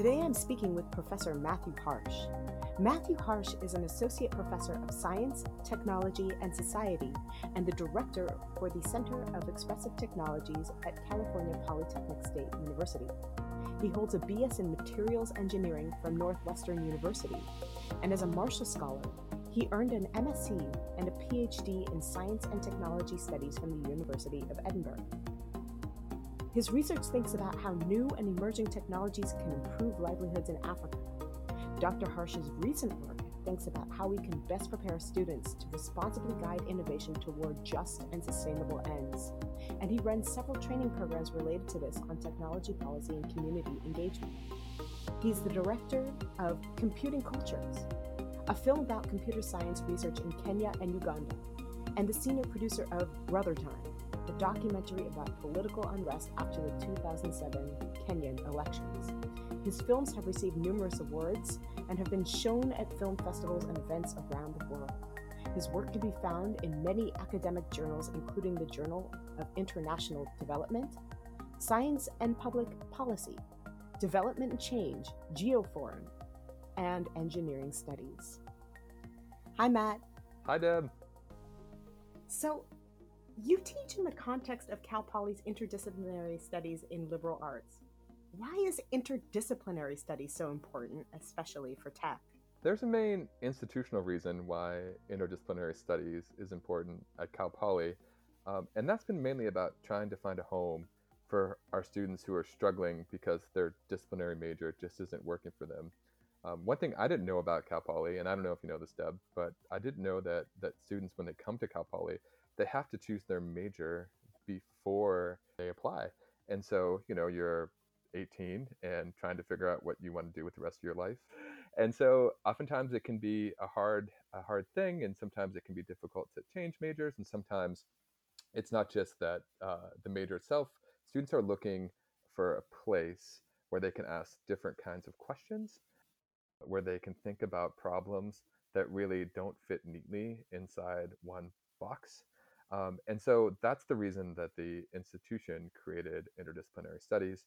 Today I'm speaking with Professor Matthew Harsh. Matthew Harsh is an associate professor of science, technology, and society and the director for the Center of Expressive Technologies at California Polytechnic State University. He holds a BS in Materials Engineering from Northwestern University, and as a Marshall Scholar, he earned an MSc and a PhD in Science and Technology Studies from the University of Edinburgh. His research thinks about how new and emerging technologies can improve livelihoods in Africa. Dr. Harsh's recent work thinks about how we can best prepare students to responsibly guide innovation toward just and sustainable ends. And he runs several training programs related to this on technology policy and community engagement. He's the director of Computing Cultures, a film about computer science research in Kenya and Uganda, and the senior producer of Brother Time, a documentary about political unrest after the 2007 Kenyan elections. His films have received numerous awards and have been shown at film festivals and events around the world. His work can be found in many academic journals, including the Journal of International Development, Science and Public Policy, Development and Change, Geoforum, and Engineering Studies. Hi, Matt. Hi, Deb. So, you teach in the context of Cal Poly's interdisciplinary studies in liberal arts. Why is interdisciplinary studies so important, especially for tech? There's a main institutional reason why interdisciplinary studies is important at Cal Poly, um, and that's been mainly about trying to find a home for our students who are struggling because their disciplinary major just isn't working for them. Um, one thing I didn't know about Cal Poly, and I don't know if you know this, Deb, but I didn't know that that students, when they come to Cal Poly, they have to choose their major before they apply. And so, you know, you're 18 and trying to figure out what you want to do with the rest of your life. And so, oftentimes it can be a hard, a hard thing, and sometimes it can be difficult to change majors, and sometimes it's not just that uh, the major itself. Students are looking for a place where they can ask different kinds of questions, where they can think about problems that really don't fit neatly inside one box. Um, and so that's the reason that the institution created interdisciplinary studies.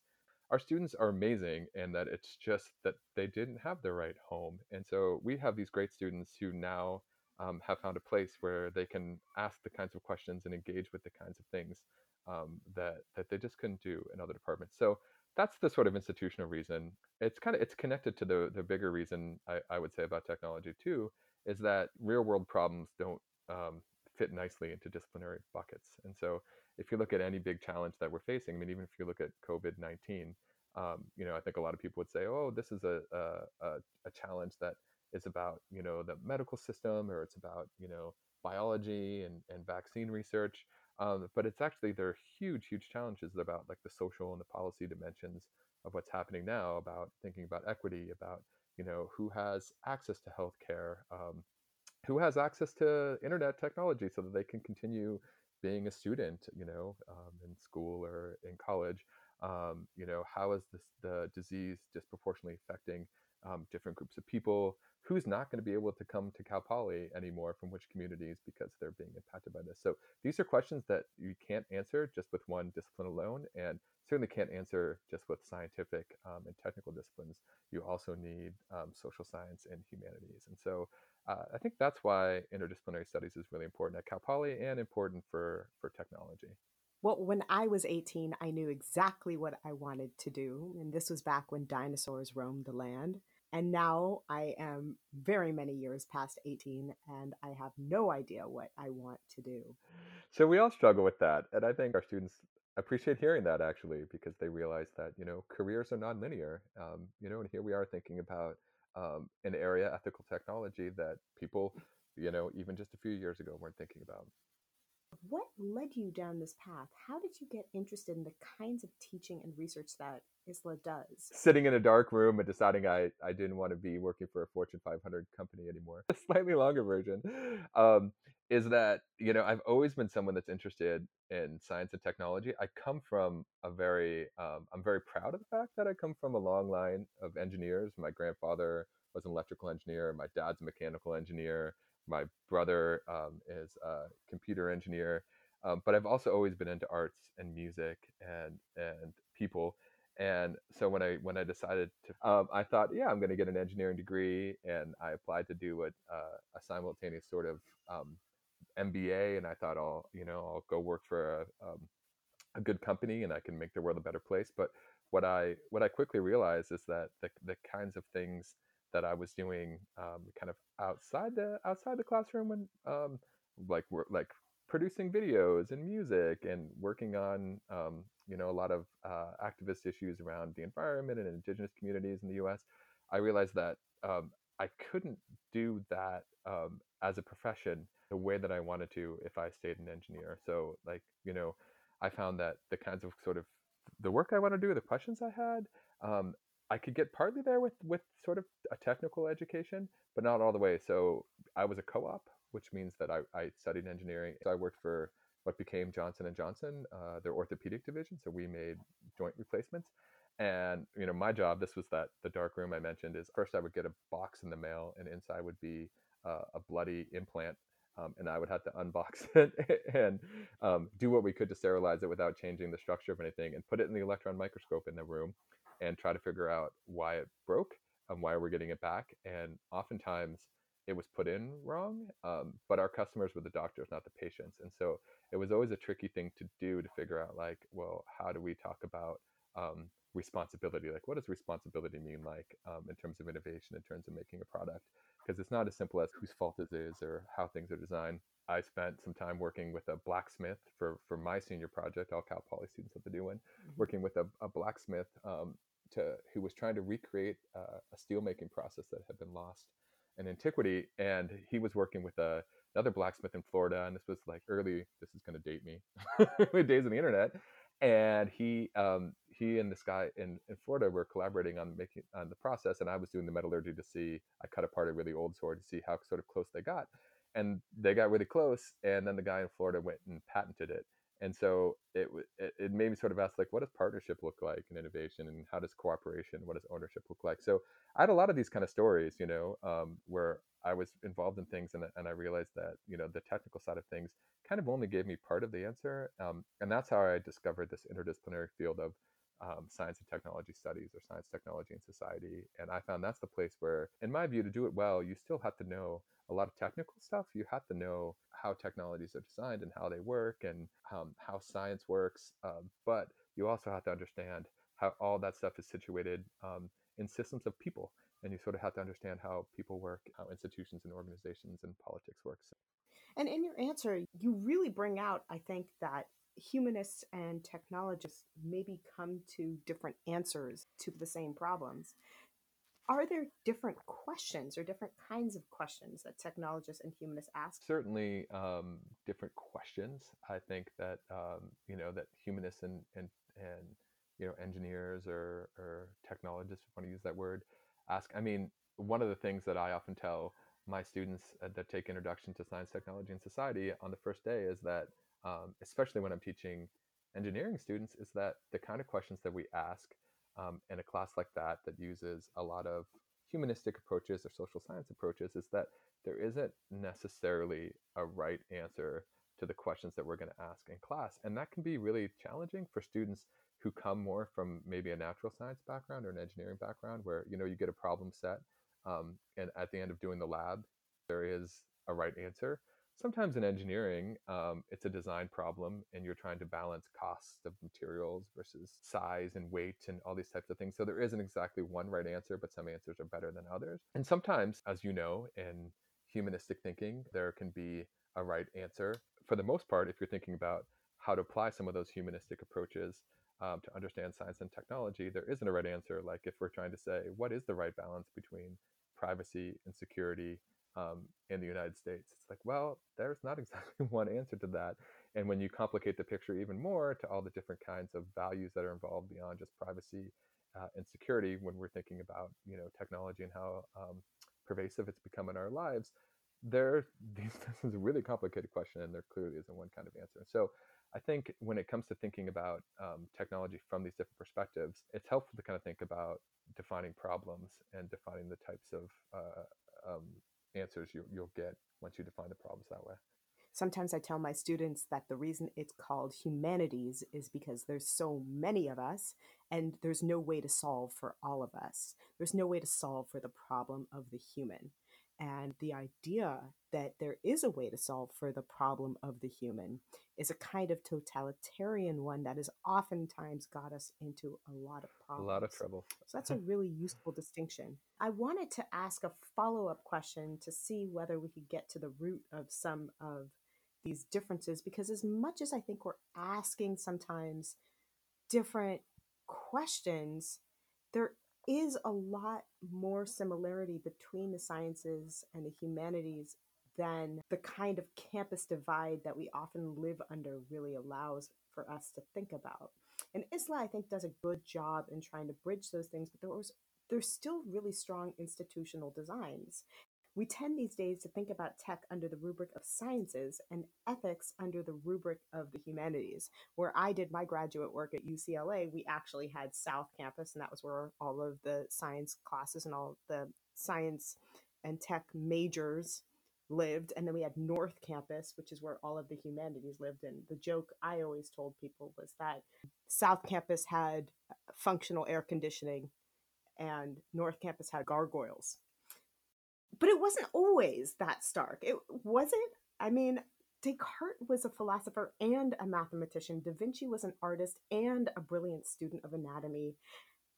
Our students are amazing, and that it's just that they didn't have the right home. And so we have these great students who now um, have found a place where they can ask the kinds of questions and engage with the kinds of things um, that that they just couldn't do in other departments. So that's the sort of institutional reason. It's kind of it's connected to the the bigger reason I, I would say about technology too, is that real world problems don't um, fit nicely into disciplinary buckets. And so if you look at any big challenge that we're facing, I mean, even if you look at COVID 19, um, you know, I think a lot of people would say, oh, this is a, a, a, challenge that is about, you know, the medical system or it's about, you know, biology and, and vaccine research. Um, but it's actually, there are huge, huge challenges about like the social and the policy dimensions of what's happening now about thinking about equity, about, you know, who has access to healthcare, um, who has access to internet technology so that they can continue being a student, you know, um, in school or in college. Um, you know, how is this, the disease disproportionately affecting um, different groups of people? Who's not going to be able to come to Cal Poly anymore from which communities because they're being impacted by this? So these are questions that you can't answer just with one discipline alone, and certainly can't answer just with scientific um, and technical disciplines. You also need um, social science and humanities, and so uh, I think that's why interdisciplinary studies is really important at Cal Poly and important for for technology. Well, when I was 18, I knew exactly what I wanted to do. And this was back when dinosaurs roamed the land. And now I am very many years past 18 and I have no idea what I want to do. So we all struggle with that. And I think our students appreciate hearing that actually because they realize that, you know, careers are non linear. Um, you know, and here we are thinking about um, an area, ethical technology, that people, you know, even just a few years ago weren't thinking about. What led you down this path? How did you get interested in the kinds of teaching and research that ISLA does? Sitting in a dark room and deciding I, I didn't want to be working for a Fortune 500 company anymore. A slightly longer version um, is that, you know, I've always been someone that's interested in science and technology. I come from a very, um, I'm very proud of the fact that I come from a long line of engineers. My grandfather was an electrical engineer, my dad's a mechanical engineer my brother um, is a computer engineer, um, but I've also always been into arts and music and and people. And so when I when I decided to, um, I thought, yeah, I'm going to get an engineering degree, and I applied to do a, uh, a simultaneous sort of MBA, um, and I thought, I'll you know I'll go work for a, um, a good company, and I can make the world a better place. But what I what I quickly realized is that the the kinds of things that I was doing um, kind of outside the outside the classroom when um, like we're like producing videos and music and working on um, you know a lot of uh, activist issues around the environment and indigenous communities in the U.S. I realized that um, I couldn't do that um, as a profession the way that I wanted to if I stayed an engineer. So like you know I found that the kinds of sort of the work I want to do, the questions I had, um, I could get partly there with with sort of a technical education, but not all the way. So I was a co-op, which means that I, I studied engineering. So I worked for what became Johnson and Johnson, uh, their orthopedic division. So we made joint replacements. And you know, my job, this was that the dark room I mentioned, is first I would get a box in the mail, and inside would be uh, a bloody implant, um, and I would have to unbox it and um, do what we could to sterilize it without changing the structure of anything, and put it in the electron microscope in the room, and try to figure out why it broke and why we're getting it back. And oftentimes it was put in wrong, um, but our customers were the doctors, not the patients. And so it was always a tricky thing to do to figure out, like, well, how do we talk about um, responsibility? Like, what does responsibility mean, like, um, in terms of innovation, in terms of making a product? Because it's not as simple as whose fault it is or how things are designed. I spent some time working with a blacksmith for, for my senior project. All Cal Poly students have to do one. Mm-hmm. Working with a, a blacksmith um, to who was trying to recreate uh, a steelmaking process that had been lost in antiquity, and he was working with a, uh, another blacksmith in Florida, and this was like early. This is going to date me, days of the internet, and he um, he and this guy in, in Florida were collaborating on making on the process, and I was doing the metallurgy to see. I cut apart a really old sword to see how sort of close they got, and they got really close, and then the guy in Florida went and patented it, and so it, it, it made me sort of ask like what does partnership look like in innovation and how does cooperation what does ownership look like? So i had a lot of these kind of stories you know um, where i was involved in things and, and i realized that you know the technical side of things kind of only gave me part of the answer um, and that's how i discovered this interdisciplinary field of um, science and technology studies or science technology and society and i found that's the place where in my view to do it well you still have to know a lot of technical stuff you have to know how technologies are designed and how they work and um, how science works. Um, but you also have to understand how all that stuff is situated um, in systems of people. And you sort of have to understand how people work, how institutions and organizations and politics work. And in your answer, you really bring out, I think, that humanists and technologists maybe come to different answers to the same problems are there different questions or different kinds of questions that technologists and humanists ask? Certainly um, different questions. I think that um, you know that humanists and and, and you know engineers or, or technologists if you want to use that word ask. I mean one of the things that i often tell my students uh, that take introduction to science technology and society on the first day is that um, especially when i'm teaching engineering students is that the kind of questions that we ask um, in a class like that that uses a lot of humanistic approaches or social science approaches is that there isn't necessarily a right answer to the questions that we're going to ask in class and that can be really challenging for students who come more from maybe a natural science background or an engineering background where you know you get a problem set um, and at the end of doing the lab there is a right answer sometimes in engineering, um, it's a design problem and you're trying to balance cost of materials versus size and weight and all these types of things. So there isn't exactly one right answer, but some answers are better than others. And sometimes, as you know, in humanistic thinking, there can be a right answer. For the most part, if you're thinking about how to apply some of those humanistic approaches um, to understand science and technology, there isn't a right answer. Like if we're trying to say, what is the right balance between privacy and security um, in the United States. It's like, well, there's not exactly one answer to that. And when you complicate the picture even more to all the different kinds of values that are involved beyond just privacy uh, and security, when we're thinking about you know technology and how um, pervasive it's become in our lives, there this is a really complicated question, and there clearly isn't one kind of answer. So I think when it comes to thinking about um, technology from these different perspectives, it's helpful to kind of think about defining problems and defining the types of uh, um, answers you, you'll get once you define the problems that way. Sometimes I tell my students that the reason it's called humanities is because there's so many of us and there's no way to solve for all of us. There's no way to solve for the problem of the human. And the idea that there is a way to solve for the problem of the human is a kind of totalitarian one that has oftentimes got us into a lot of problems. A lot of trouble. So that's a really useful distinction. I wanted to ask a follow up question to see whether we could get to the root of some of these differences, because as much as I think we're asking sometimes different questions, there is a lot more similarity between the sciences and the humanities than the kind of campus divide that we often live under really allows for us to think about. And ISLA, I think, does a good job in trying to bridge those things, but there was there's still really strong institutional designs. We tend these days to think about tech under the rubric of sciences and ethics under the rubric of the humanities. Where I did my graduate work at UCLA, we actually had South Campus, and that was where all of the science classes and all the science and tech majors lived. And then we had North Campus, which is where all of the humanities lived. And the joke I always told people was that South Campus had functional air conditioning and North Campus had gargoyles but it wasn't always that stark. It wasn't. I mean, Descartes was a philosopher and a mathematician. Da Vinci was an artist and a brilliant student of anatomy,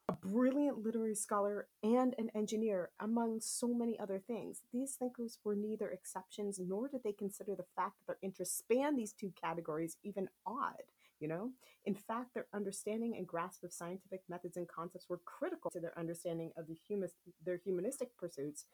a brilliant literary scholar and an engineer, among so many other things. These thinkers were neither exceptions nor did they consider the fact that their interests span these two categories even odd. You know, in fact, their understanding and grasp of scientific methods and concepts were critical to their understanding of the humus, their humanistic pursuits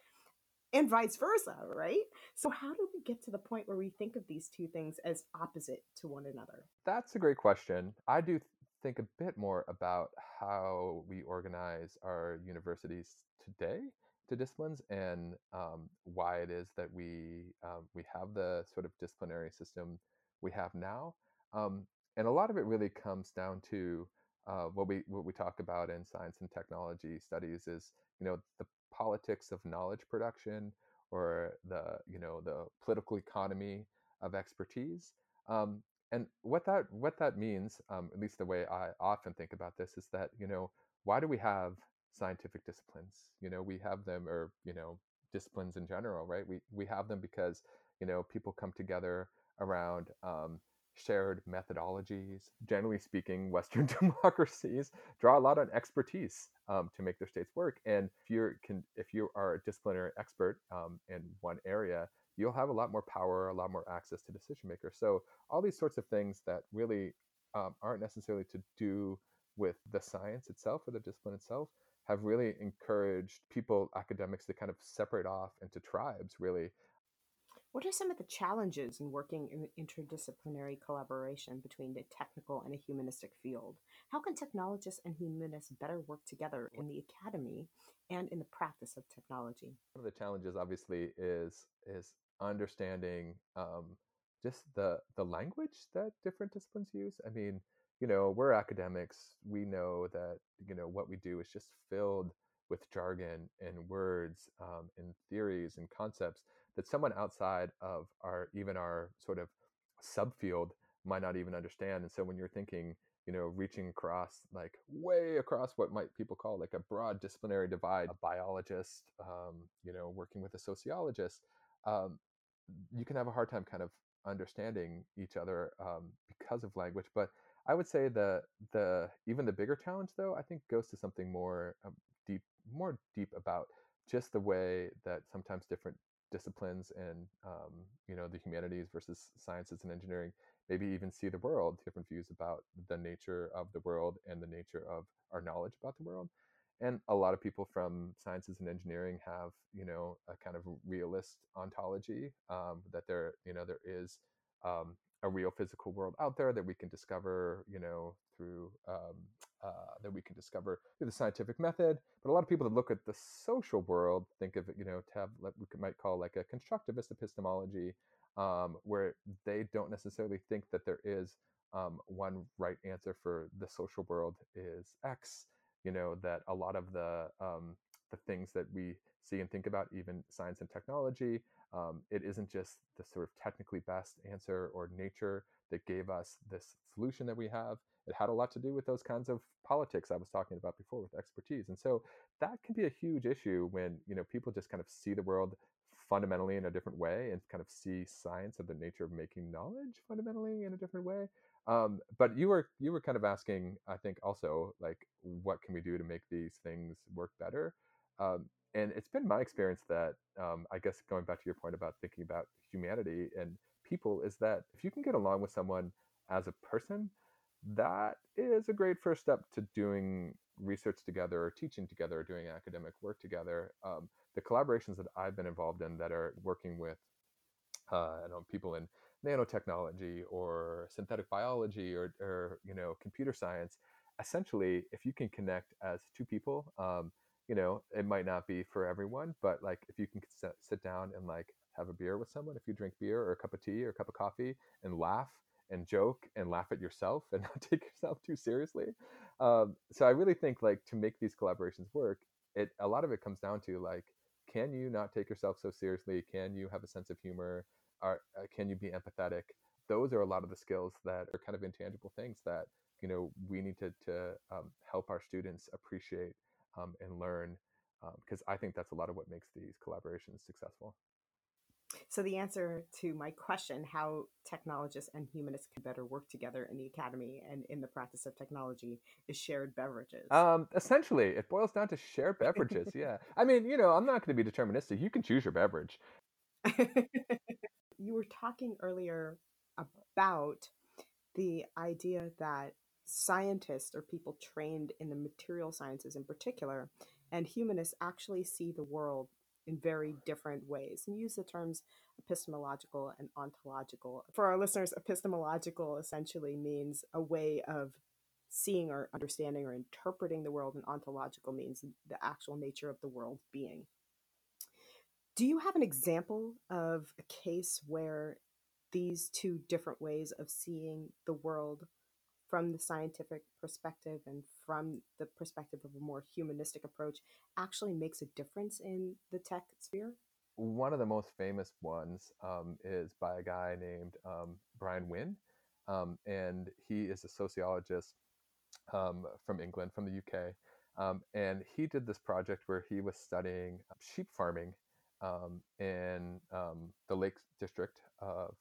and vice versa, right? So, how do we get to the point where we think of these two things as opposite to one another? That's a great question. I do think a bit more about how we organize our universities today to disciplines and um, why it is that we um, we have the sort of disciplinary system we have now. Um, and a lot of it really comes down to uh, what we what we talk about in science and technology studies is you know the politics of knowledge production or the you know the political economy of expertise um, and what that what that means um, at least the way i often think about this is that you know why do we have scientific disciplines? You know we have them or you know disciplines in general right? We we have them because you know people come together around um, shared methodologies. Generally speaking, Western democracies draw a lot on expertise um, to make their states work. And if you can, if you are a disciplinary expert um, in one area, you'll have a lot more power, a lot more access to decision makers. So all these sorts of things that really um, aren't necessarily to do with the science itself or the discipline itself have really encouraged people, academics, to kind of separate off into tribes, really, what are some of the challenges in working in interdisciplinary collaboration between the technical and a humanistic field? How can technologists and humanists better work together in the academy and in the practice of technology? One of the challenges, obviously, is is understanding um, just the the language that different disciplines use. I mean, you know, we're academics. We know that you know what we do is just filled with jargon and words um, and theories and concepts that someone outside of our even our sort of subfield might not even understand. And so when you're thinking, you know, reaching across like way across what might people call like a broad disciplinary divide, a biologist, um, you know, working with a sociologist, um, you can have a hard time kind of understanding each other um, because of language. But I would say the the even the bigger challenge though I think goes to something more um, deep, more deep about just the way that sometimes different disciplines and um, you know the humanities versus sciences and engineering maybe even see the world different views about the nature of the world and the nature of our knowledge about the world. And a lot of people from sciences and engineering have you know a kind of realist ontology um, that there you know there is um, a real physical world out there that we can discover, you know, through um, uh, that we can discover through the scientific method. But a lot of people that look at the social world think of it, you know, to have what we might call like a constructivist epistemology, um, where they don't necessarily think that there is um, one right answer for the social world is X. You know that a lot of the um, the things that we see and think about, even science and technology, um, it isn't just the sort of technically best answer or nature that gave us this solution that we have. It had a lot to do with those kinds of politics I was talking about before with expertise. And so that can be a huge issue when, you know, people just kind of see the world fundamentally in a different way and kind of see science of the nature of making knowledge fundamentally in a different way. Um, but you were you were kind of asking, I think, also like, what can we do to make these things work better? Um, and it's been my experience that um, I guess going back to your point about thinking about humanity and people is that if you can get along with someone as a person, that is a great first step to doing research together or teaching together or doing academic work together. Um, the collaborations that I've been involved in that are working with uh, know people in nanotechnology or synthetic biology or, or you know computer science essentially if you can connect as two people um, you know it might not be for everyone but like if you can sit, sit down and like have a beer with someone if you drink beer or a cup of tea or a cup of coffee and laugh and joke and laugh at yourself and not take yourself too seriously um, so i really think like to make these collaborations work it a lot of it comes down to like can you not take yourself so seriously? Can you have a sense of humor? Are, uh, can you be empathetic? Those are a lot of the skills that are kind of intangible things that you know we need to, to um, help our students appreciate um, and learn because um, I think that's a lot of what makes these collaborations successful. So the answer to my question, how technologists and humanists can better work together in the academy and in the practice of technology, is shared beverages. Um, essentially, it boils down to shared beverages. yeah, I mean, you know, I'm not going to be deterministic. You can choose your beverage. you were talking earlier about the idea that scientists or people trained in the material sciences in particular and humanists actually see the world in very different ways and use the terms epistemological and ontological. For our listeners, epistemological essentially means a way of seeing or understanding or interpreting the world, and ontological means the actual nature of the world being. Do you have an example of a case where these two different ways of seeing the world from the scientific perspective and from the perspective of a more humanistic approach actually makes a difference in the tech sphere? One of the most famous ones um, is by a guy named um, Brian Wynne. Um, and he is a sociologist um, from England, from the UK. Um, and he did this project where he was studying sheep farming um, in the Lake District of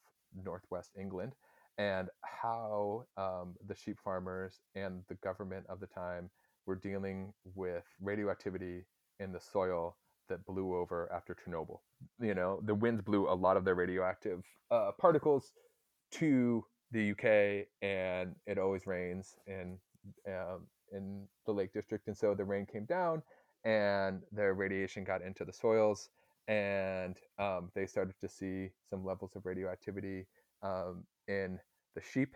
Northwest England and how um, the sheep farmers and the government of the time were dealing with radioactivity in the soil that blew over after Chernobyl. You know, the winds blew a lot of their radioactive uh, particles to the UK, and it always rains in um, in the Lake District, and so the rain came down, and their radiation got into the soils, and um, they started to see some levels of radioactivity um, in the sheep.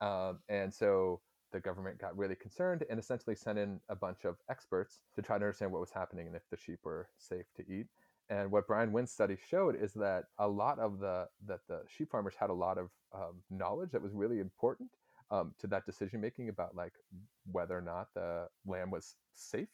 Um, and so the government got really concerned and essentially sent in a bunch of experts to try to understand what was happening and if the sheep were safe to eat. And what Brian Wynne's study showed is that a lot of the that the sheep farmers had a lot of um, knowledge that was really important um, to that decision making about like whether or not the lamb was safe.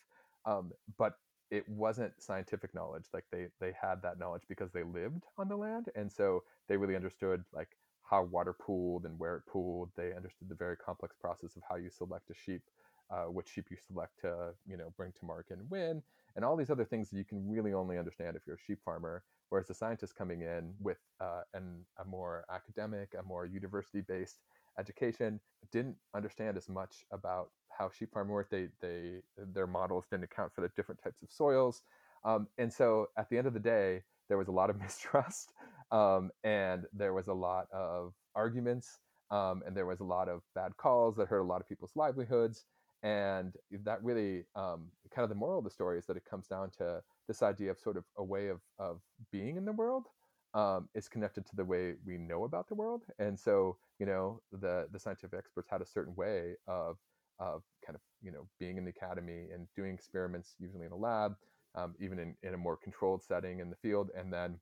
Um, but it wasn't scientific knowledge. Like they they had that knowledge because they lived on the land, and so they really understood like how water pooled and where it pooled. They understood the very complex process of how you select a sheep, uh, which sheep you select to, you know, bring to market and win, and all these other things that you can really only understand if you're a sheep farmer. Whereas the scientists coming in with uh, an, a more academic, a more university-based education didn't understand as much about how sheep farming worked. They, they, their models didn't account for the different types of soils, um, and so at the end of the day, there was a lot of mistrust um, and there was a lot of arguments um, and there was a lot of bad calls that hurt a lot of people's livelihoods and that really um, kind of the moral of the story is that it comes down to this idea of sort of a way of, of being in the world um, is connected to the way we know about the world. And so, you know, the the scientific experts had a certain way of of kind of you know being in the academy and doing experiments, usually in a lab, um, even in, in a more controlled setting in the field, and then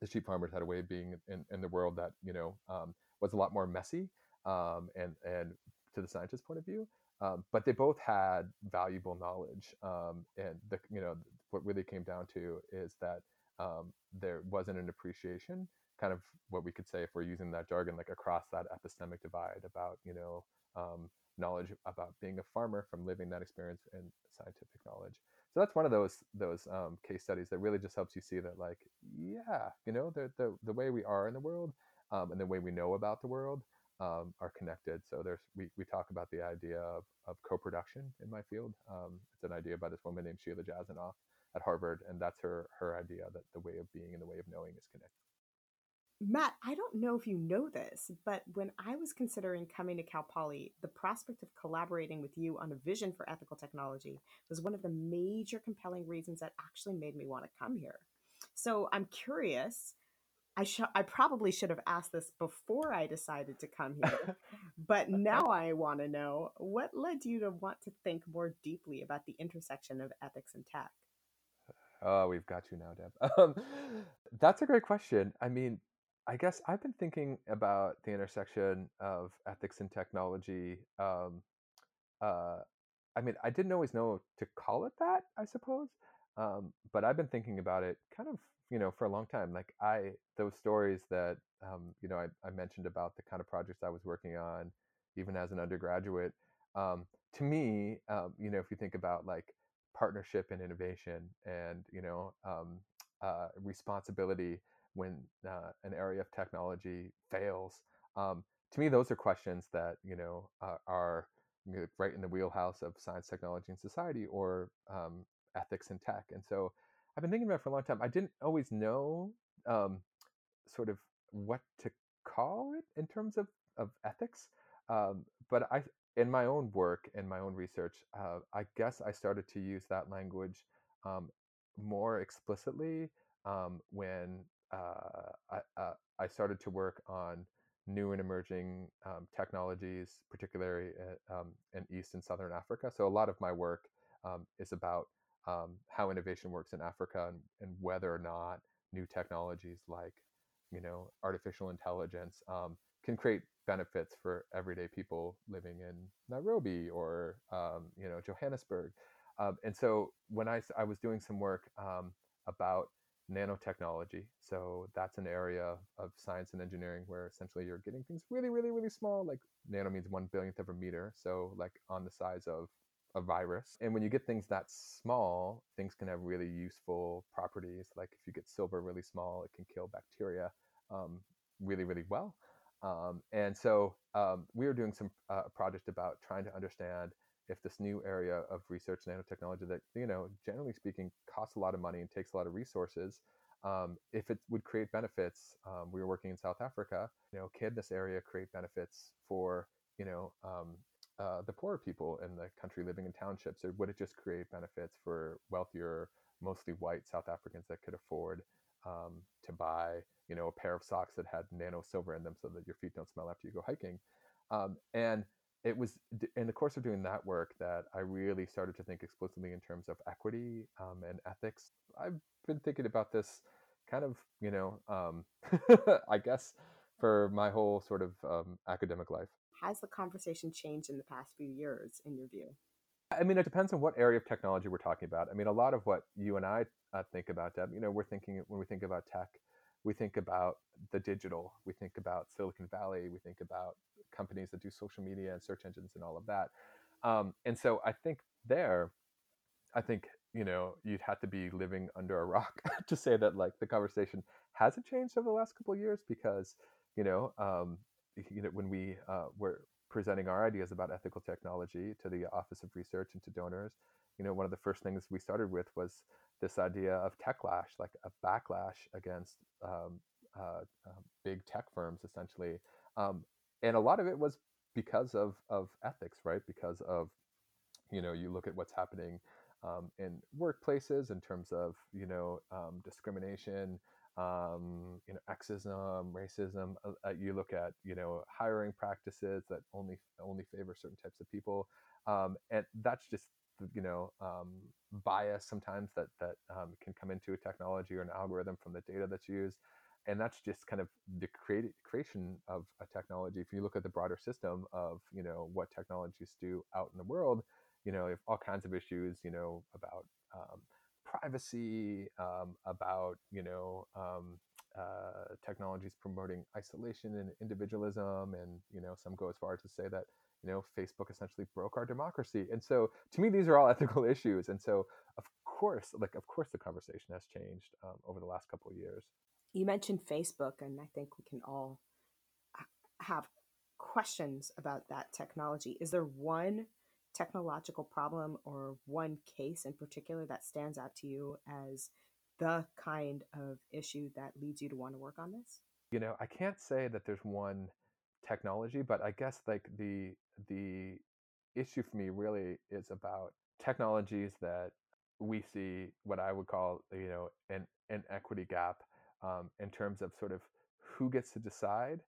the sheep farmers had a way of being in, in the world that you know um, was a lot more messy um, and and to the scientist point of view. Um, but they both had valuable knowledge, um, and the you know what really came down to is that um, there wasn't an appreciation, kind of what we could say if we're using that jargon, like across that epistemic divide about you know um, knowledge about being a farmer from living that experience and scientific knowledge. So that's one of those those um, case studies that really just helps you see that like yeah, you know the the the way we are in the world um, and the way we know about the world um, are connected. So there's we, we talk about the idea of, of co-production in my field. Um, it's an idea by this woman named Sheila Jasanoff at Harvard, and that's her her idea that the way of being and the way of knowing is connected. Matt, I don't know if you know this, but when I was considering coming to Cal Poly, the prospect of collaborating with you on a vision for ethical technology was one of the major compelling reasons that actually made me want to come here. So I'm curious I sh- I probably should have asked this before I decided to come here, but now I want to know what led you to want to think more deeply about the intersection of ethics and tech. Oh, we've got you now, Deb. Um, that's a great question. I mean, I guess I've been thinking about the intersection of ethics and technology. Um, uh, I mean, I didn't always know to call it that, I suppose, um, but I've been thinking about it kind of you know for a long time like i those stories that um, you know I, I, mentioned about the kind of projects i was working on even as an undergraduate um, to me um, you know if you think about like partnership and innovation and you know um, uh, responsibility when uh, an area of technology fails um, to me those are questions that you know uh, are right in the wheelhouse of science technology and society or um, ethics and tech and so I've been thinking about for a long time. I didn't always know um, sort of what to call it in terms of, of ethics. Um, but I, in my own work and my own research, uh, I guess I started to use that language um, more explicitly um, when I, uh, I started to work on new and emerging um, technologies, particularly uh, um, in East and Southern Africa. So a lot of my work is about um, how innovation works in Africa and, and, whether or not new technologies like you know artificial intelligence um, can create benefits for everyday people living in Nairobi or um, you know Johannesburg. Um, and so when I, I was doing some work um, about nanotechnology, so that's an area of science and engineering where essentially you're getting things really, really, really small. Like nano means one billionth of a meter, so like on the size of a virus. And when you get things that small, things can have really useful properties. Like if you get silver really small, it can kill bacteria um, really, really well. Um, and so um, we were doing some uh, project about trying to understand if this new area of research nanotechnology that you know generally speaking costs a lot of money and takes a lot of resources um, if it would create benefits um, we were working in south africa you know can this area create benefits for you know um, uh, the poorer people in the country living in townships, or would it just create benefits for wealthier, mostly white South Africans that could afford um, to buy, you know, a pair of socks that had nano silver in them so that your feet don't smell after you go hiking? Um, and it was in the course of doing that work that I really started to think explicitly in terms of equity um, and ethics. I've been thinking about this kind of, you know, um, I guess for my whole sort of um, academic life. Has the conversation changed in the past few years, in your view? I mean, it depends on what area of technology we're talking about. I mean, a lot of what you and I uh, think about, Deb, you know, we're thinking when we think about tech, we think about the digital, we think about Silicon Valley, we think about companies that do social media and search engines and all of that. Um, and so I think there, I think you know you'd have to be living under a rock to say that like the conversation hasn't changed over the last couple of years because you know um, you know, when we uh, were presenting our ideas about ethical technology to the Office of Research and to donors, you know, one of the first things we started with was this idea of techlash, like a backlash against um, uh, uh, big tech firms, essentially. Um, and a lot of it was because of of ethics, right? Because of you know, you look at what's happening um, in workplaces in terms of you know um, discrimination, um, you know, sexism, racism. Uh, uh, you look at you know hiring practices that only only favor certain types of people, and that's just you know um, bias sometimes that that um, can come into a technology or an algorithm from the data that's used. And that's just kind of the create, creation of a technology. If you look at the broader system of you know what technologies do out in the world you know have all kinds of issues you know about um, privacy um, about you know um, uh, technologies promoting isolation and individualism. And you know some go as far as to say that you know facebook essentially broke our democracy. And so to me these are all ethical issues. And so of course like of course the conversation has changed um, over the last couple of years. You mentioned facebook and i think we can all have questions about that technology. Is there one technological problem or one case in particular that stands out to you as the kind of issue that leads you to want to work on this? You know i can't say that there's one technology but i guess like the the issue for me really is about technologies that we see what I would call you know an an equity gap um, in terms of sort of who gets to decide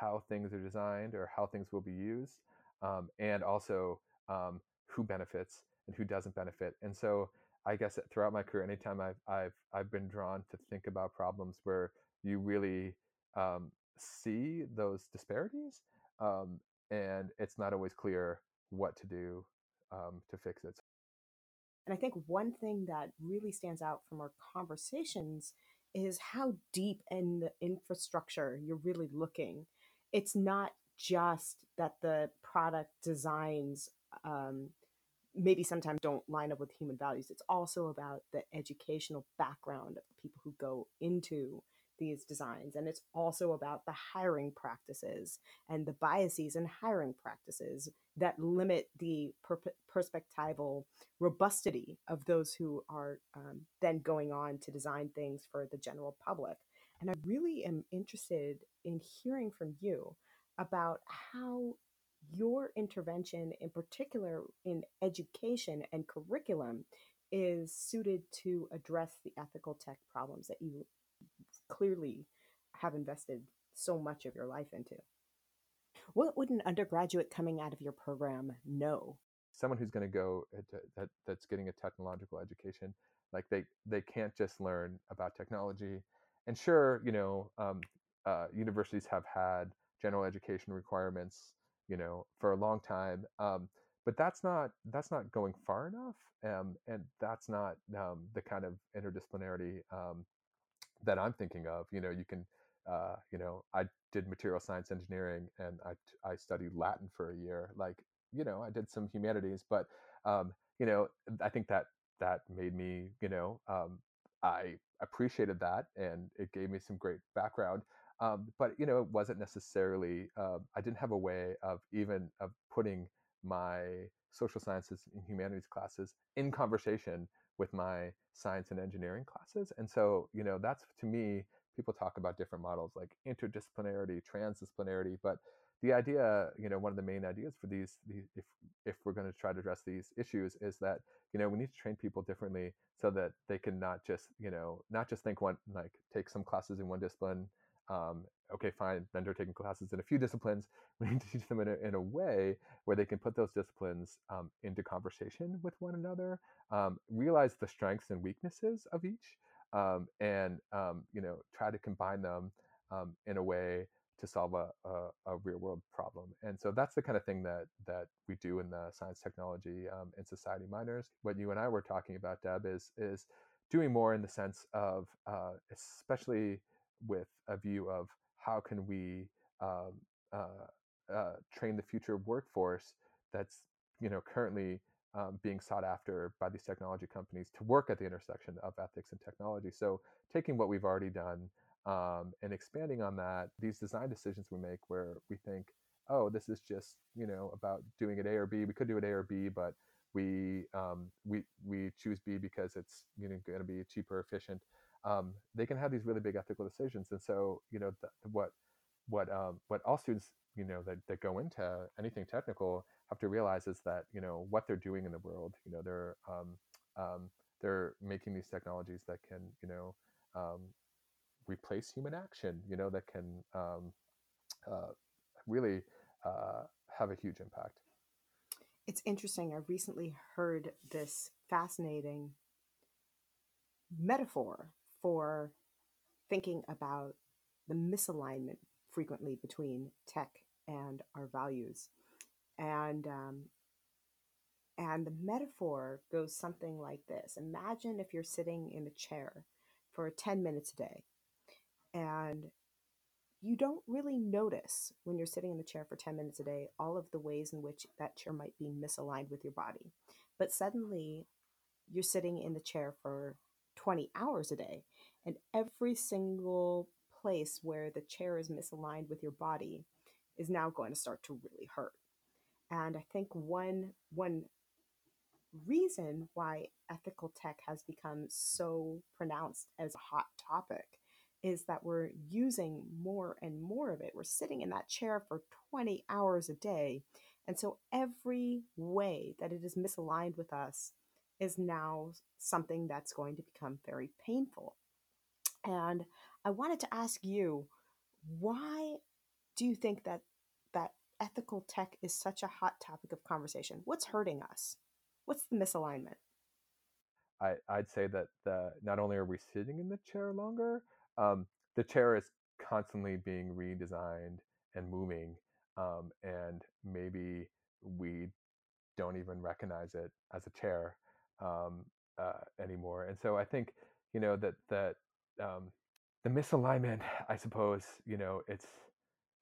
how things are designed or how things will be used, um, and also um, who benefits and who doesn't benefit. And so I guess throughout my career, anytime I've I've I've been drawn to think about problems where you really um, see those disparities, um, and it's not always clear what to do um, to fix it. And I think one thing that really stands out from our conversations is how deep in the infrastructure you're really looking. It's not just that the product designs um, maybe sometimes don't line up with human values. It's also about the educational background of the people who go into these designs. And it's also about the hiring practices and the biases in hiring practices that limit the per- perspectival robustity of those who are um, then going on to design things for the general public. And I really am interested in hearing from you about how your intervention, in particular in education and curriculum, is suited to address the ethical tech problems that you clearly have invested so much of your life into. What would an undergraduate coming out of your program know? Someone who's going to go that that's getting a technological education, like they they can't just learn about technology. And sure, you know, um, uh, universities have had general education requirements, you know, for a long time. Um, but that's not that's not going far enough, um, and that's not um, the kind of interdisciplinarity um, that I'm thinking of. You know, you can, uh, you know, I did material science engineering and I, I studied Latin for a year. Like, you know, I did some humanities, but, um, you know, I think that that made me, you know, um, I appreciated that and it gave me some great background. Um, but you know, it wasn't necessarily. Uh, I didn't have a way of even of putting my social sciences and humanities classes in conversation with my science and engineering classes. And so, you know, that's to me, people talk about different models like interdisciplinarity, transdisciplinarity, but the idea, you know, one of the main ideas for these, these if if we're going to try to address these issues, is that you know we need to train people differently so that they can not just you know not just think one like take some classes in one discipline um, okay, fine, then they're taking classes in a few disciplines. We need to teach them in a, in a way where they can put those disciplines um, into conversation with one another, um, realize the strengths and weaknesses of each, um, and um, you know try to combine them um, in a way to solve a, a, a, real world problem. And so that's the kind of thing that that we do in the science, technology, and society minors. What you and I were talking about, Deb, is is doing more in the sense of uh, especially with a view of how can we um, uh, uh, train the future workforce that's you know currently um, being sought after by these technology companies to work at the intersection of ethics and technology. So taking what we've already done um, and expanding on that, these design decisions we make where we think, oh, this is just you know about doing it A or B. We could do it A or B, but we um, we we choose B because it's you know going to be cheaper, efficient um, they can have these really big ethical decisions. And so, you know, what what um, what all students, you know, that, that go into anything technical have to realize is that you know what they're doing in the world. You know, they're um, um, they're making these technologies that can, you know, um, replace human action, you know, that can uh, really uh, have a huge impact. It's interesting. I recently heard this fascinating metaphor for thinking about the misalignment frequently between tech and our values. And um, and the metaphor goes something like this Imagine if you're sitting in a chair for 10 minutes a day and you don't really notice when you're sitting in the chair for 10 minutes a day all of the ways in which that chair might be misaligned with your body. But suddenly you're sitting in the chair for 20 hours a day, and every single place where the chair is misaligned with your body is now going to start to really hurt. And I think one one reason why ethical tech has become so pronounced as a hot topic is that we're using more and more of it. We're sitting in that chair for 20 hours a day. And so every way that it is misaligned with us is now something that's going to become very painful. And I wanted to ask you, why do you think that that ethical tech is such a hot topic of conversation? What's hurting us? What's the misalignment? I, I'd say that the, not only are we sitting in the chair longer, um, the chair is constantly being redesigned and moving, um, and maybe we don't even recognize it as a chair um, uh, anymore. And so I think you know that that um, the misalignment, I suppose, you know, it's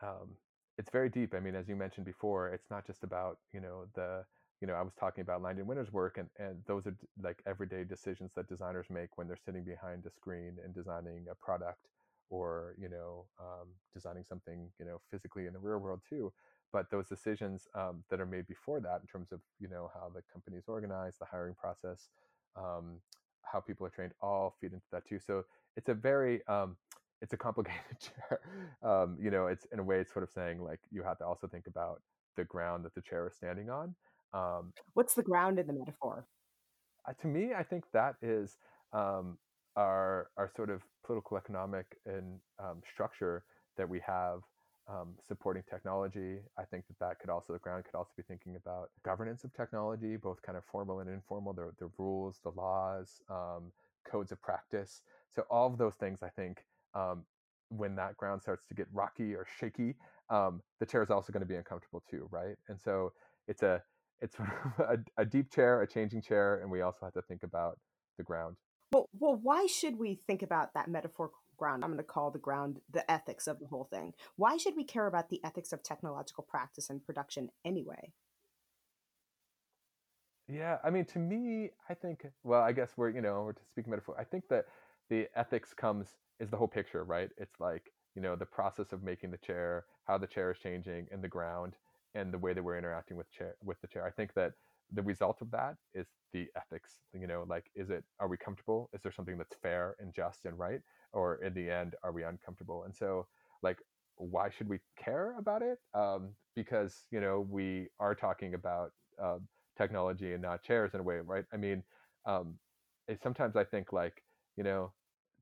um, it's very deep. I mean, as you mentioned before, it's not just about you know the you know I was talking about Langdon Winner's work, and and those are like everyday decisions that designers make when they're sitting behind a screen and designing a product or you know um, designing something you know physically in the real world too but those decisions um, that are made before that in terms of you know how the company is organized the hiring process um, how people are trained all feed into that too so it's a very um, it's a complicated chair um, you know it's in a way it's sort of saying like you have to also think about the ground that the chair is standing on um, what's the ground in the metaphor uh, to me i think that is um, our our sort of political economic and um, structure that we have um, supporting technology. I think that that could also the ground could also be thinking about governance of technology, both kind of formal and informal, the, the rules, the laws, um, codes of practice. So all of those things, I think, um, when that ground starts to get rocky or shaky, um, the chair is also going to be uncomfortable too, right? And so it's a it's a, a deep chair, a changing chair, and we also have to think about the ground. Well, well, why should we think about that metaphorical ground? I'm going to call the ground the ethics of the whole thing. Why should we care about the ethics of technological practice and production anyway? Yeah, I mean, to me, I think. Well, I guess we're you know we're speaking metaphor. I think that the ethics comes is the whole picture, right? It's like you know the process of making the chair, how the chair is changing, and the ground, and the way that we're interacting with chair with the chair. I think that the result of that is the ethics you know like is it are we comfortable? Is there something that's fair and just and right? Or in the end are we uncomfortable? And so like why should we care about it? Um, because you know we are talking about uh, technology and not chairs in a way right? I mean um, sometimes i think like you know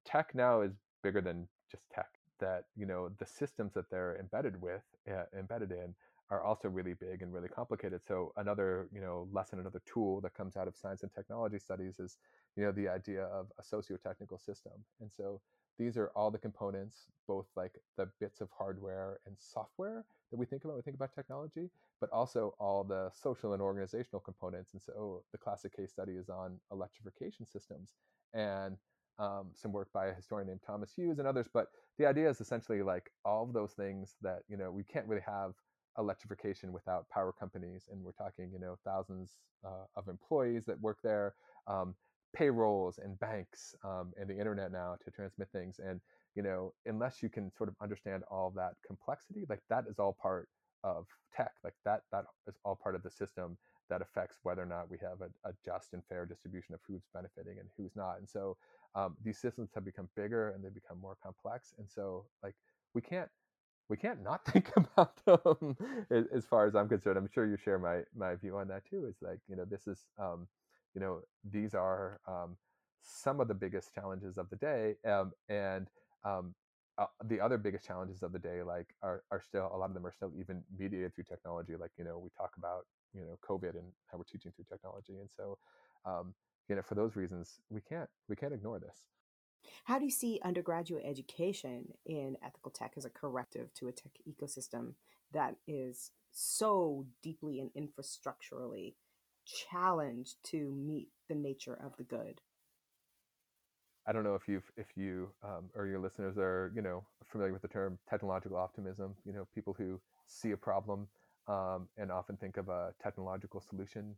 tech now is bigger than just tech that you know the systems that they're embedded with uh, embedded in are also really big and really complicated. So another, you know, lesson, another tool that comes out of science and technology studies is, you know, the idea of a socio-technical system. And so these are all the components, both like the bits of hardware and software that we think about when we think about technology, but also all the social and organizational components. And so the classic case study is on electrification systems and um, some work by a historian named Thomas Hughes and others. But the idea is essentially like all of those things that, you know, we can't really have electrification without power companies, and we're talking, you know, thousands uh, of employees that work there, um, payrolls and banks um, and the internet now to transmit things. And you know, unless you can sort of understand all that complexity, like that is all part of tech. Like that that is all part of the system that affects whether or not we have a, a just and fair distribution of who's benefiting and who's not. And so um, these systems have become bigger and they become more complex. And so like we can't we can't not think about them as far as I'm concerned. I'm sure you share my my view on that too. Is like you know this is um, you know these are um, some of the biggest challenges of the day, um, and um, uh, the other biggest challenges of the day like are, are still a lot of them are still even mediated through technology like you know we talk about you know covid and how we're teaching through technology and so um, you know for those reasons we can't we can't ignore this how do you see undergraduate education in ethical tech as a corrective to a tech ecosystem that is so deeply and infrastructurally challenged to meet the nature of the good I don't know if you've if you um, or your listeners are you know familiar with the term technological optimism. You know, people who see a problem um, and often think of a technological solution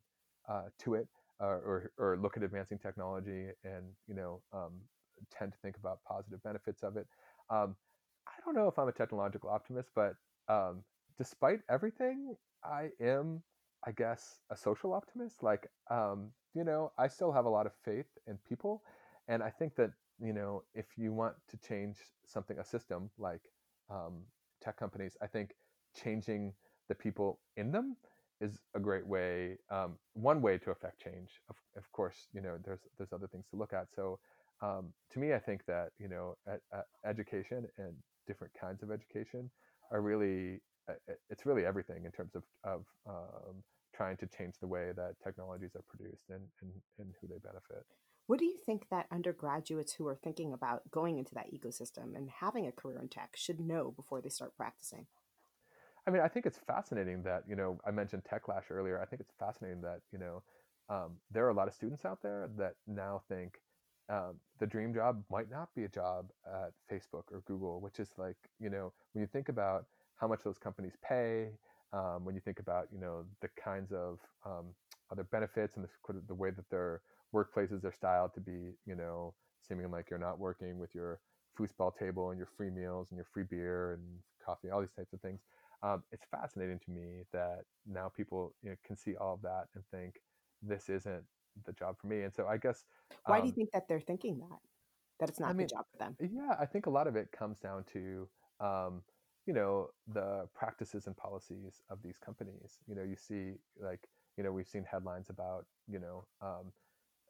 uh, to it, uh, or or look at advancing technology and you know um, tend to think about positive benefits of it. Um, I don't know if I'm a technological optimist, but um, despite everything, I am, I guess, a social optimist. Like, um, you know, I still have a lot of faith in people and I think that you know if you want to change something, a system like um, tech companies, I think changing the people in them is a great way, um, one way to affect change. Of, of course, you know there's there's other things to look at. So um, to me, I think that you know education and different kinds of education are really it's really everything in terms of of um, trying to change the way that technologies are produced and, and, and who they benefit. What do you think that undergraduates who are thinking about going into that ecosystem and having a career in tech should know before they start practicing? I mean, I think it's fascinating that, you know, I mentioned TechLash earlier. I think it's fascinating that, you know, um, there are a lot of students out there that now think um, the dream job might not be a job at Facebook or Google, which is like, you know, when you think about how much those companies pay, um, when you think about, you know, the kinds of um, other benefits and the, the way that they're workplaces are styled to be, you know, seeming like you're not working with your foosball table and your free meals and your free beer and coffee, all these types of things. Um, it's fascinating to me that now people you know, can see all of that and think this isn't the job for me. And so I guess why um, do you um think that they're thinking that that it's not I mean, the job for them? Yeah, I think a lot of it comes down to um, you know the practices and policies of these companies. You know, you see like you know we've seen headlines about you know um,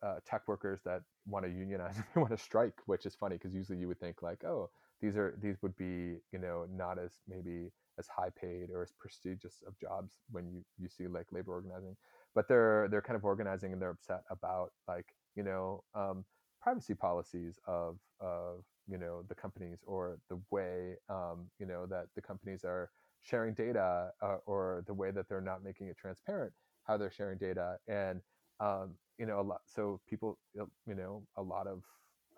uh, tech workers that want to unionize and they want to strike, which is funny because usually you would think like, oh, these are these would be you know not as maybe as high paid or as prestigious of jobs when you you see like labor organizing, but they're they're kind of organizing and they're upset about like you know um, privacy policies of of you know the companies or the way um, you know that the companies are sharing data uh, or the way that they're not making it transparent how they're sharing data. And um, you know a lot so people you know a lot of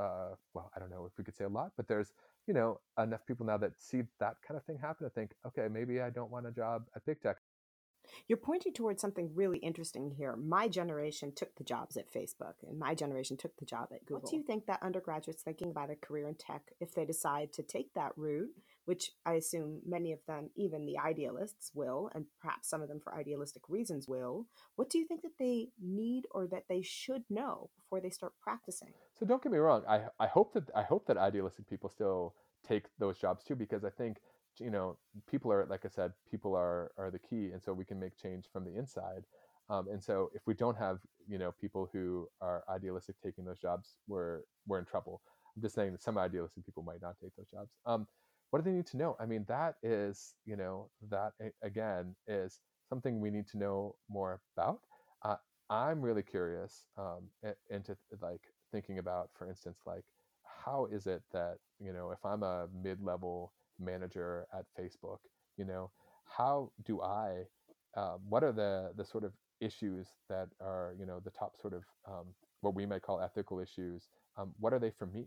uh, well i don't know if we could say a lot but there's you know enough people now that see that kind of thing happen to think okay maybe i don't want a job at big tech you're pointing towards something really interesting here. My generation took the jobs at Facebook, and my generation took the job at Google. What do you think that undergraduates thinking about a career in tech, if they decide to take that route, which I assume many of them, even the idealists, will, and perhaps some of them for idealistic reasons will, what do you think that they need or that they should know before they start practicing? So don't get me wrong. I, I hope that I hope that idealistic people still take those jobs too, because I think you know people are like i said people are are the key and so we can make change from the inside. Um, and so if we don't have you know people who are idealistic taking those jobs we're we're in trouble. I'm just saying that some idealistic people might not take those jobs. Um, what do they need to know? I mean that is you know that again is something we need to know more about. Uh, i'm really curious um, into like thinking about for instance like how is it that you know if i'm a mid-level manager at Facebook, you know, how do I, uh, what are the the sort of issues that are, you know, the top sort of um, what we might call ethical issues? Um, what are they for me?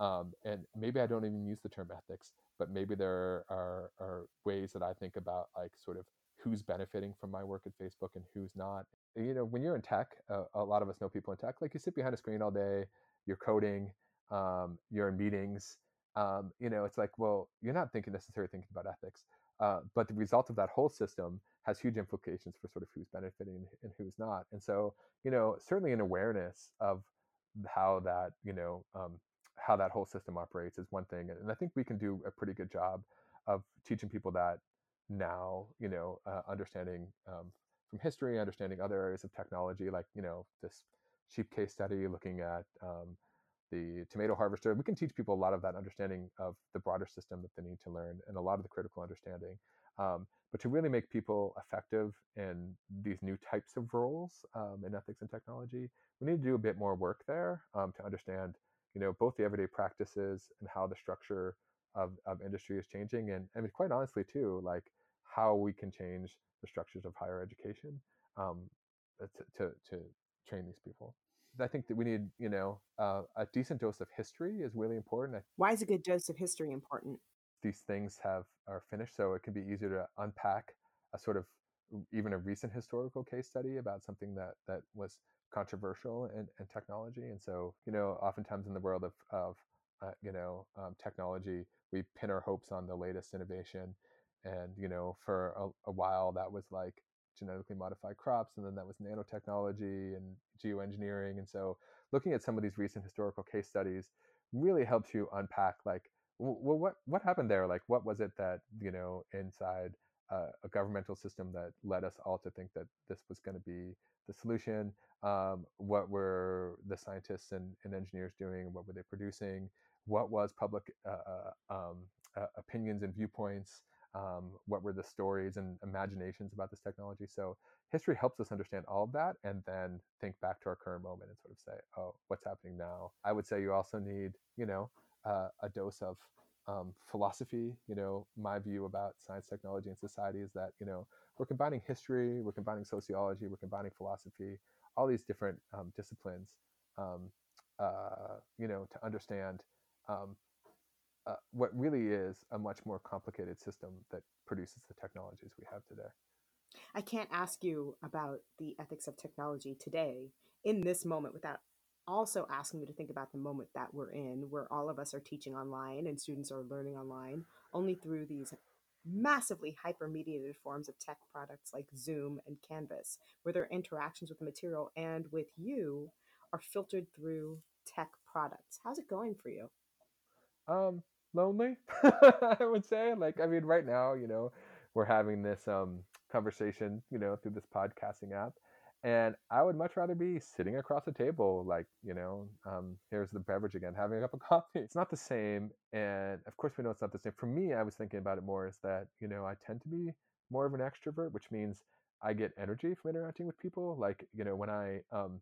Um, and maybe I don't even use the term ethics, but maybe there are, are ways that I think about like sort of who's benefiting from my work at Facebook and who's not. You know, when you're in tech, uh, a lot of us know people in tech. Like you sit behind a screen all day, you're coding, um, you're in meetings, um, you know, it's like, well, you're not thinking necessarily thinking about ethics, uh, but the result of that whole system has huge implications for sort of who's benefiting and who's not. And so, you know, certainly an awareness of how that, you know, um, how that whole system operates is one thing. And I think we can do a pretty good job of teaching people that now, you know, uh, understanding um, from history, understanding other areas of technology, like, you know, this cheap case study looking at, um, the tomato harvester. We can teach people a lot of that understanding of the broader system that they need to learn and a lot of the critical understanding. Um, but to really make people effective in these new types of roles um, in ethics and technology, we need to do a bit more work there um, to understand, you know, both the everyday practices and how the structure of, of industry is changing, and I mean, quite honestly, too, like how we can change the structures of higher education um, to, to, to train these people. I think that we need, you know, uh, a decent dose of history is really important. Why is a good dose of history important? These things have are finished, so it can be easier to unpack a sort of even a recent historical case study about something that that was controversial in, in technology. And so, you know, oftentimes in the world of of uh, you know um, technology, we pin our hopes on the latest innovation, and you know, for a, a while that was like genetically modified crops, and then that was nanotechnology and geoengineering. And so, looking at some of these recent historical case studies really helps you unpack like, well, what what happened there? Like, what was it that you know inside uh, a governmental system that led us all to think that this was going to be the solution? Um, what were the scientists and, and, engineers doing? What were they producing? What was public uh, uh um, uh, opinions and viewpoints? Um, what were the stories and imaginations about this technology. So history helps us understand all of that and then think back to our current moment and sort of say, oh, what's happening now? I would say you also need, you know, uh, a dose of um, philosophy. You know, my view about science, technology, and society is that, you know, we're combining history, we're combining sociology, we're combining philosophy, all these different um, disciplines, um, uh, you know, to understand um, uh, what really is a much more complicated system that produces the technologies we have today. I can't ask you about the ethics of technology today in this moment without also asking you to think about the moment that we're in, where all of us are teaching online and students are learning online only through these massively hyper mediated forms of tech products like Zoom and Canvas, where their interactions with the material and with you are filtered through tech products. How's it going for you? Um, lonely i would say like i mean right now you know we're having this um conversation you know through this podcasting app and i would much rather be sitting across the table like you know um here's the beverage again having a cup of coffee. It's not the same and of course we know it's not the same. For me i was thinking about it more is that you know i tend to be more of an extrovert which means i get energy from interacting with people. Like you know when i um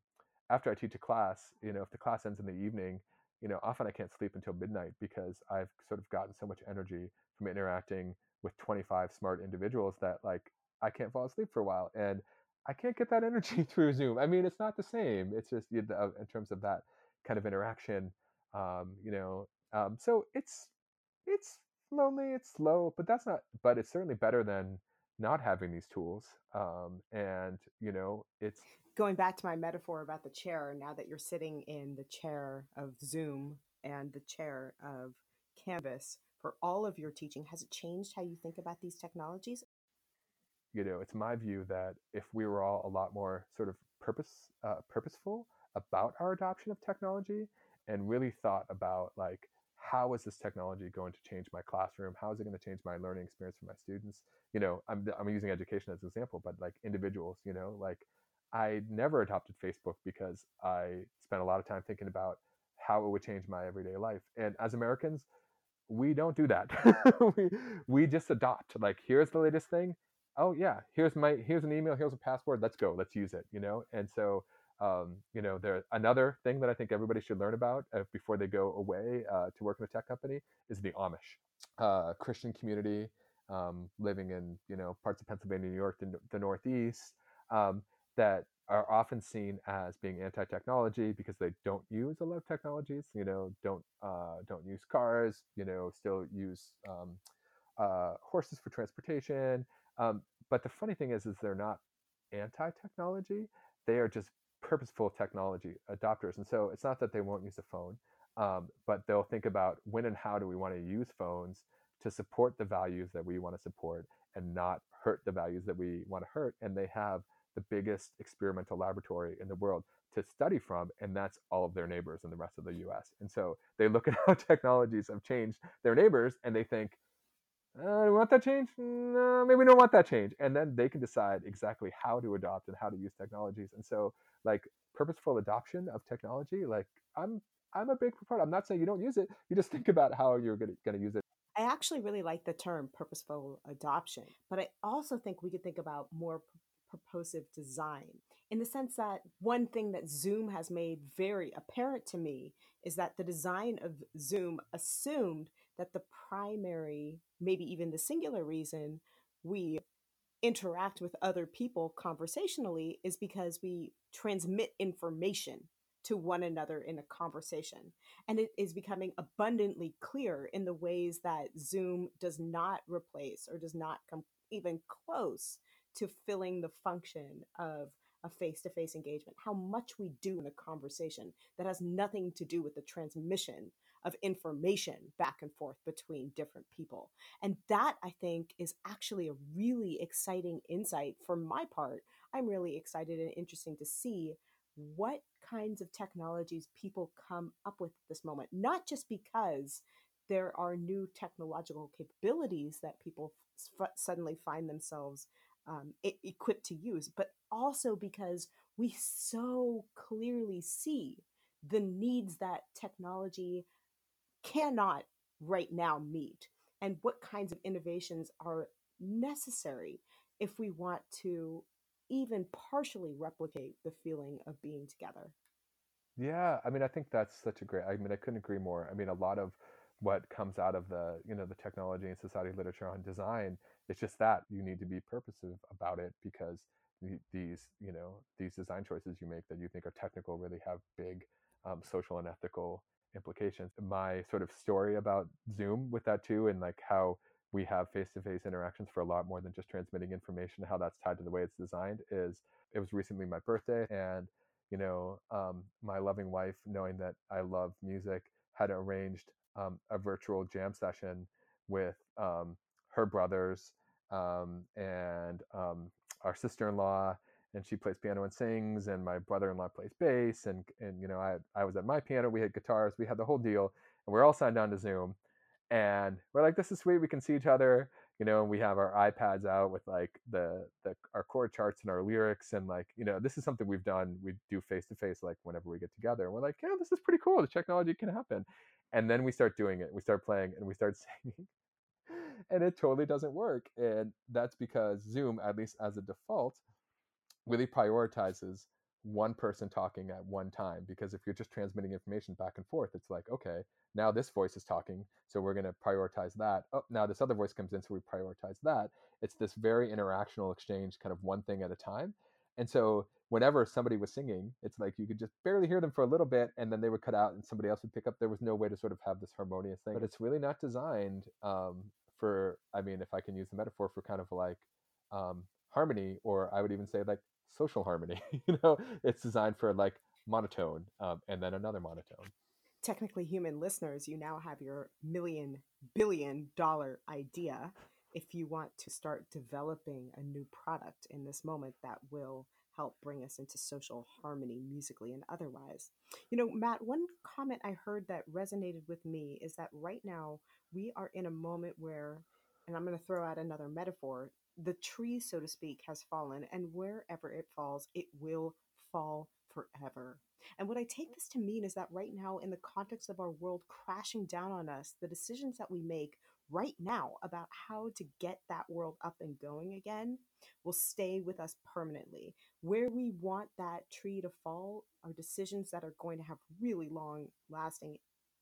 after i teach a class you know if the class ends in the evening you know, often I can't sleep until midnight because I've sort of gotten so much energy from interacting with 25 smart individuals that like I can't fall asleep for a while. And I can't get that energy through Zoom. I mean, it's not the same. It's just you know, in terms of that kind of interaction, um, you know. Um, so it's it's lonely, it's slow, but that's not. But it's certainly better than not having these tools. Um, and you know, it's going back to my metaphor about the chair, now that you're sitting in the chair of Zoom and the chair of Canvas for all of your teaching, has it changed how you think about these technologies? You know, it's my view that if we were all a lot more sort of purpose uh, purposeful about our adoption of technology and really thought about like how is this technology going to change my classroom? How is it going to change my learning experience for my students? You know, I'm I'm using education as an example, but like individuals, you know, like I never adopted Facebook because I spent a lot of time thinking about how it would change my everyday life. And as Americans, we don't do that. we, we just adopt. Like, here's the latest thing. Oh yeah, here's my here's an email. Here's a password. Let's go. Let's use it. You know. And so, um, you know, there another thing that I think everybody should learn about uh, before they go away uh, to work in a tech company is the Amish uh, Christian community um, living in you know parts of Pennsylvania, New York, the, the Northeast. Um, that are often seen as being anti-technology because they don't use a lot of technologies. You know, don't uh, don't use cars. You know, still use um, uh, horses for transportation. Um, but the funny thing is, is they're not anti-technology. They are just purposeful technology adopters. And so it's not that they won't use a phone, um, but they'll think about when and how do we want to use phones to support the values that we want to support and not hurt the values that we want to hurt. And they have the biggest experimental laboratory in the world to study from, and that's all of their neighbors in the rest of the US. And so they look at how technologies have changed their neighbors and they think, uh, we want that change? No, maybe we don't want that change. And then they can decide exactly how to adopt and how to use technologies. And so, like purposeful adoption of technology, like I'm I'm a big proponent. I'm not saying you don't use it. You just think about how you're going to use it. I actually really like the term purposeful adoption, but I also think we could think about more purposive design in the sense that one thing that Zoom has made very apparent to me is that the design of Zoom assumed that the primary, maybe even the singular reason we interact with other people conversationally is because we transmit information to one another in a conversation. And it is becoming abundantly clear in the ways that Zoom does not replace or does not come even close to filling the function of a face to face engagement, how much we do in a conversation that has nothing to do with the transmission of information back and forth between different people. And that I think is actually a really exciting insight for my part. I'm really excited and interesting to see what kinds of technologies people come up with at this moment, not just because there are new technological capabilities that people f- suddenly find themselves um, equipped to use, but also because we so clearly see the needs that technology cannot right now meet and what kinds of innovations are necessary if we want to even partially replicate the feeling of being together. Yeah, I mean, I think that's such a great. I mean, I couldn't agree more. I mean, a lot of what comes out of the you know the technology and society literature on design. It's just that you need to be purposive about it because these you know these design choices you make that you think are technical really have big um, social and ethical implications. My sort of story about zoom with that too and like how we have face-to-face interactions for a lot more than just transmitting information how that's tied to the way it's designed is it was recently my birthday and you know um, my loving wife knowing that i love music had arranged um, a virtual jam session with um, her brothers um, and um, our sister-in-law and she plays piano and sings and my brother-in-law plays bass and and you know I I was at my piano we had guitars we had the whole deal and we're all signed on to Zoom and we're like this is sweet we can see each other you know and we have our iPads out with like the the our chord charts and our lyrics and like you know this is something we've done we do face to face like whenever we get together and we're like yeah this is pretty cool the technology can happen and then we start doing it we start playing and we start singing and it totally doesn't work. And that's because Zoom, at least as a default, really prioritizes one person talking at one time. Because if you're just transmitting information back and forth, it's like, okay, now this voice is talking, so we're going to prioritize that. Oh, now this other voice comes in, so we prioritize that. It's this very interactional exchange, kind of one thing at a time. And so whenever somebody was singing, it's like you could just barely hear them for a little bit and then they would cut out and somebody else would pick up. There was no way to sort of have this harmonious thing. But it's really not designed um, for i mean if i can use the metaphor for kind of like um, harmony or i would even say like social harmony you know it's designed for like monotone um, and then another monotone technically human listeners you now have your million billion dollar idea if you want to start developing a new product in this moment that will help bring us into social harmony musically and otherwise. You know, Matt, one comment I heard that resonated with me is that right now we are in a moment where, and I'm going to throw out another metaphor, the tree, so to speak, has fallen, and wherever it falls, it will fall forever. And what I take this to mean is that right now, in the context of our world crashing down on us, the decisions that we make right now about how to get that world up and going again will stay with us permanently. Where we want that tree to fall are decisions that are going to have really long lasting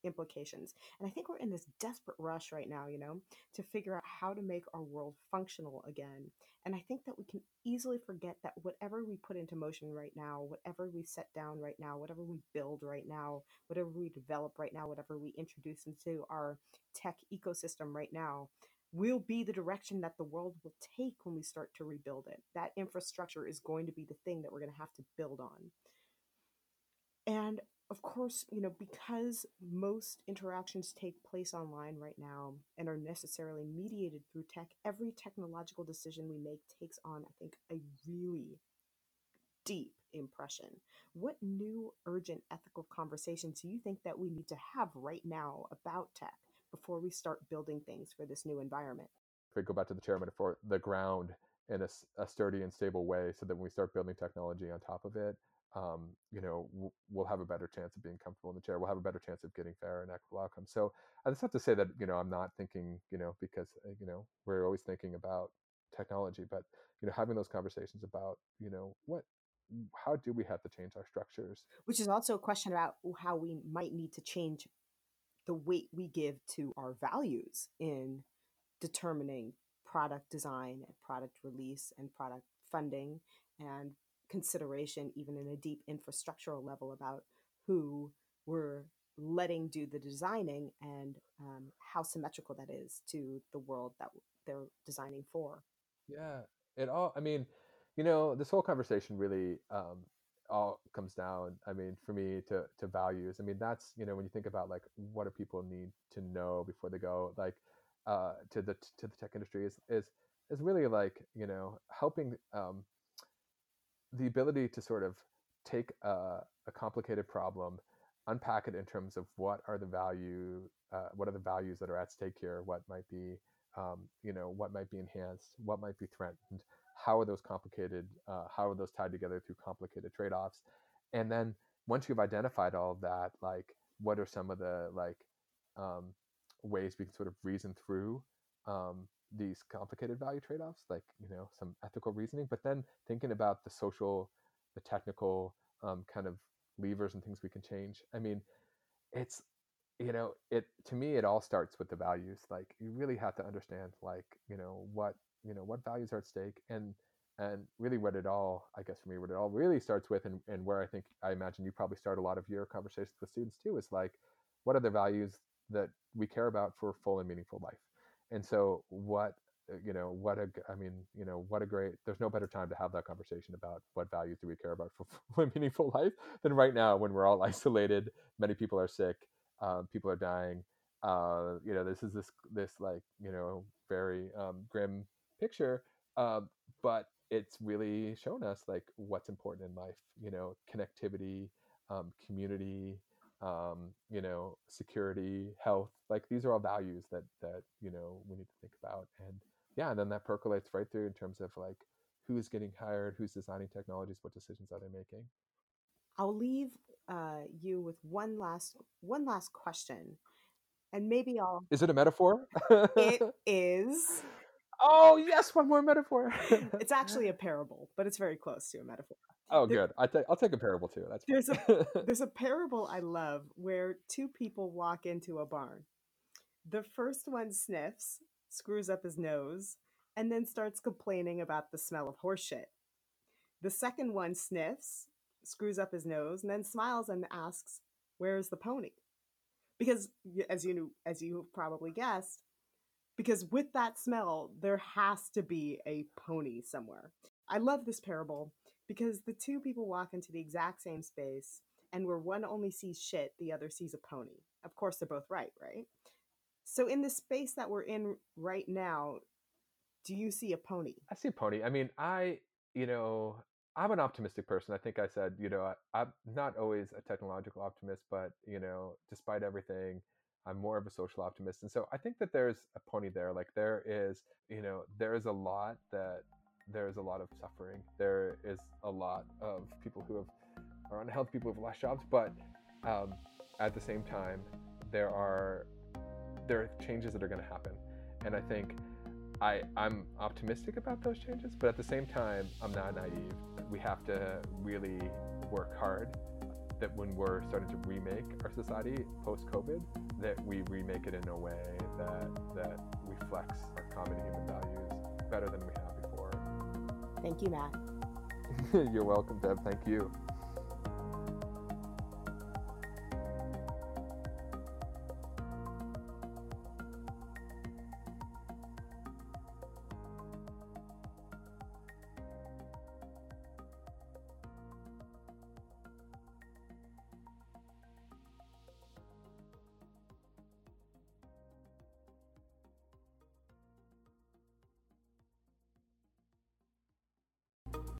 implications. And I think we're in this desperate rush right now, you know, to figure out how to make our world functional again. And I think that we can easily forget that whatever we put into motion right now, whatever we set down right now, whatever we build right now, whatever we develop right now, whatever we introduce into our tech ecosystem right now, will be the direction that the world will take when we start to rebuild it. That infrastructure is going to be the thing that we're going to have to build on. And of course, you know, because most interactions take place online right now and are necessarily mediated through tech, every technological decision we make takes on, I think, a really deep impression. What new urgent ethical conversations do you think that we need to have right now about tech before we start building things for this new environment? if we go back to the chair metaphor, the ground in a, a sturdy and stable way, so that when we start building technology on top of it, um, you know, we'll have a better chance of being comfortable in the chair. We'll have a better chance of getting fair and equitable outcomes. So I just have to say that you know I'm not thinking you know because uh, you know we're always thinking about technology, but you know having those conversations about you know what how do we have to change our structures which is also a question about how we might need to change the weight we give to our values in determining product design and product release and product funding and consideration even in a deep infrastructural level about who we're letting do the designing and um, how symmetrical that is to the world that they're designing for. Yeah it all i mean you know this whole conversation really um, all comes down i mean for me to to values i mean that's you know when you think about like what do people need to know before they go like uh, to the to the tech industry is is is really like you know helping um, the ability to sort of take a, a, complicated problem, unpack it in terms of what are the value, uh, what are the values that are at stake here, what might be, um, you know, what might be enhanced, what might be threatened, how are those complicated, uh, how are those tied together through complicated trade-offs, and then once you've identified all of that, like what are some of the like um, ways we can sort of reason through um, these complicated value trade-offs like you know some ethical reasoning but then thinking about the social the technical um, kind of levers and things we can change. I mean it's you know it to me it all starts with the values. Like you really have to understand like you know what you know what values are at stake and and really what it all i guess for me what it all really starts with and, and where i think i imagine you probably start a lot of your conversations with students too is like what are the values that we care about for full and meaningful life and so what uh, you know what a i mean you know what a great there's no better time to have that conversation about what values do we care about for, for meaningful life than right now when we're all isolated many people are sick um, people are dying uh, you know this is this this like you know very um, grim picture uh, but it's really shown us like what's important in life you know connectivity um, community um, you know, security, health. Like these are all values that that you know we need to think about. And yeah, and then that percolates right through in terms of like who's getting hired, who's designing technologies, what decisions are they making. I'll leave uh, you with one last one last question, and maybe I'll. Is it a metaphor? it is. Oh yes, one more metaphor. it's actually a parable, but it's very close to a metaphor. Oh, there, good. I th- I'll take a parable too. That's there's a there's a parable I love where two people walk into a barn. The first one sniffs, screws up his nose, and then starts complaining about the smell of horse shit. The second one sniffs, screws up his nose, and then smiles and asks, "Where's the pony?" Because as you as you probably guessed, because with that smell, there has to be a pony somewhere. I love this parable because the two people walk into the exact same space and where one only sees shit the other sees a pony. Of course they're both right right? So in the space that we're in right now do you see a pony? I see a pony. I mean i you know i'm an optimistic person. I think i said you know I, i'm not always a technological optimist but you know despite everything i'm more of a social optimist. And so i think that there's a pony there. Like there is you know there is a lot that there is a lot of suffering. There is a lot of people who have are unhealthy, people who have lost jobs, but um, at the same time, there are there are changes that are going to happen, and I think I I'm optimistic about those changes, but at the same time, I'm not naive. We have to really work hard. That when we're starting to remake our society post COVID, that we remake it in a way that that reflects our common human values better than we have. Thank you, Matt. You're welcome, Deb. Thank you.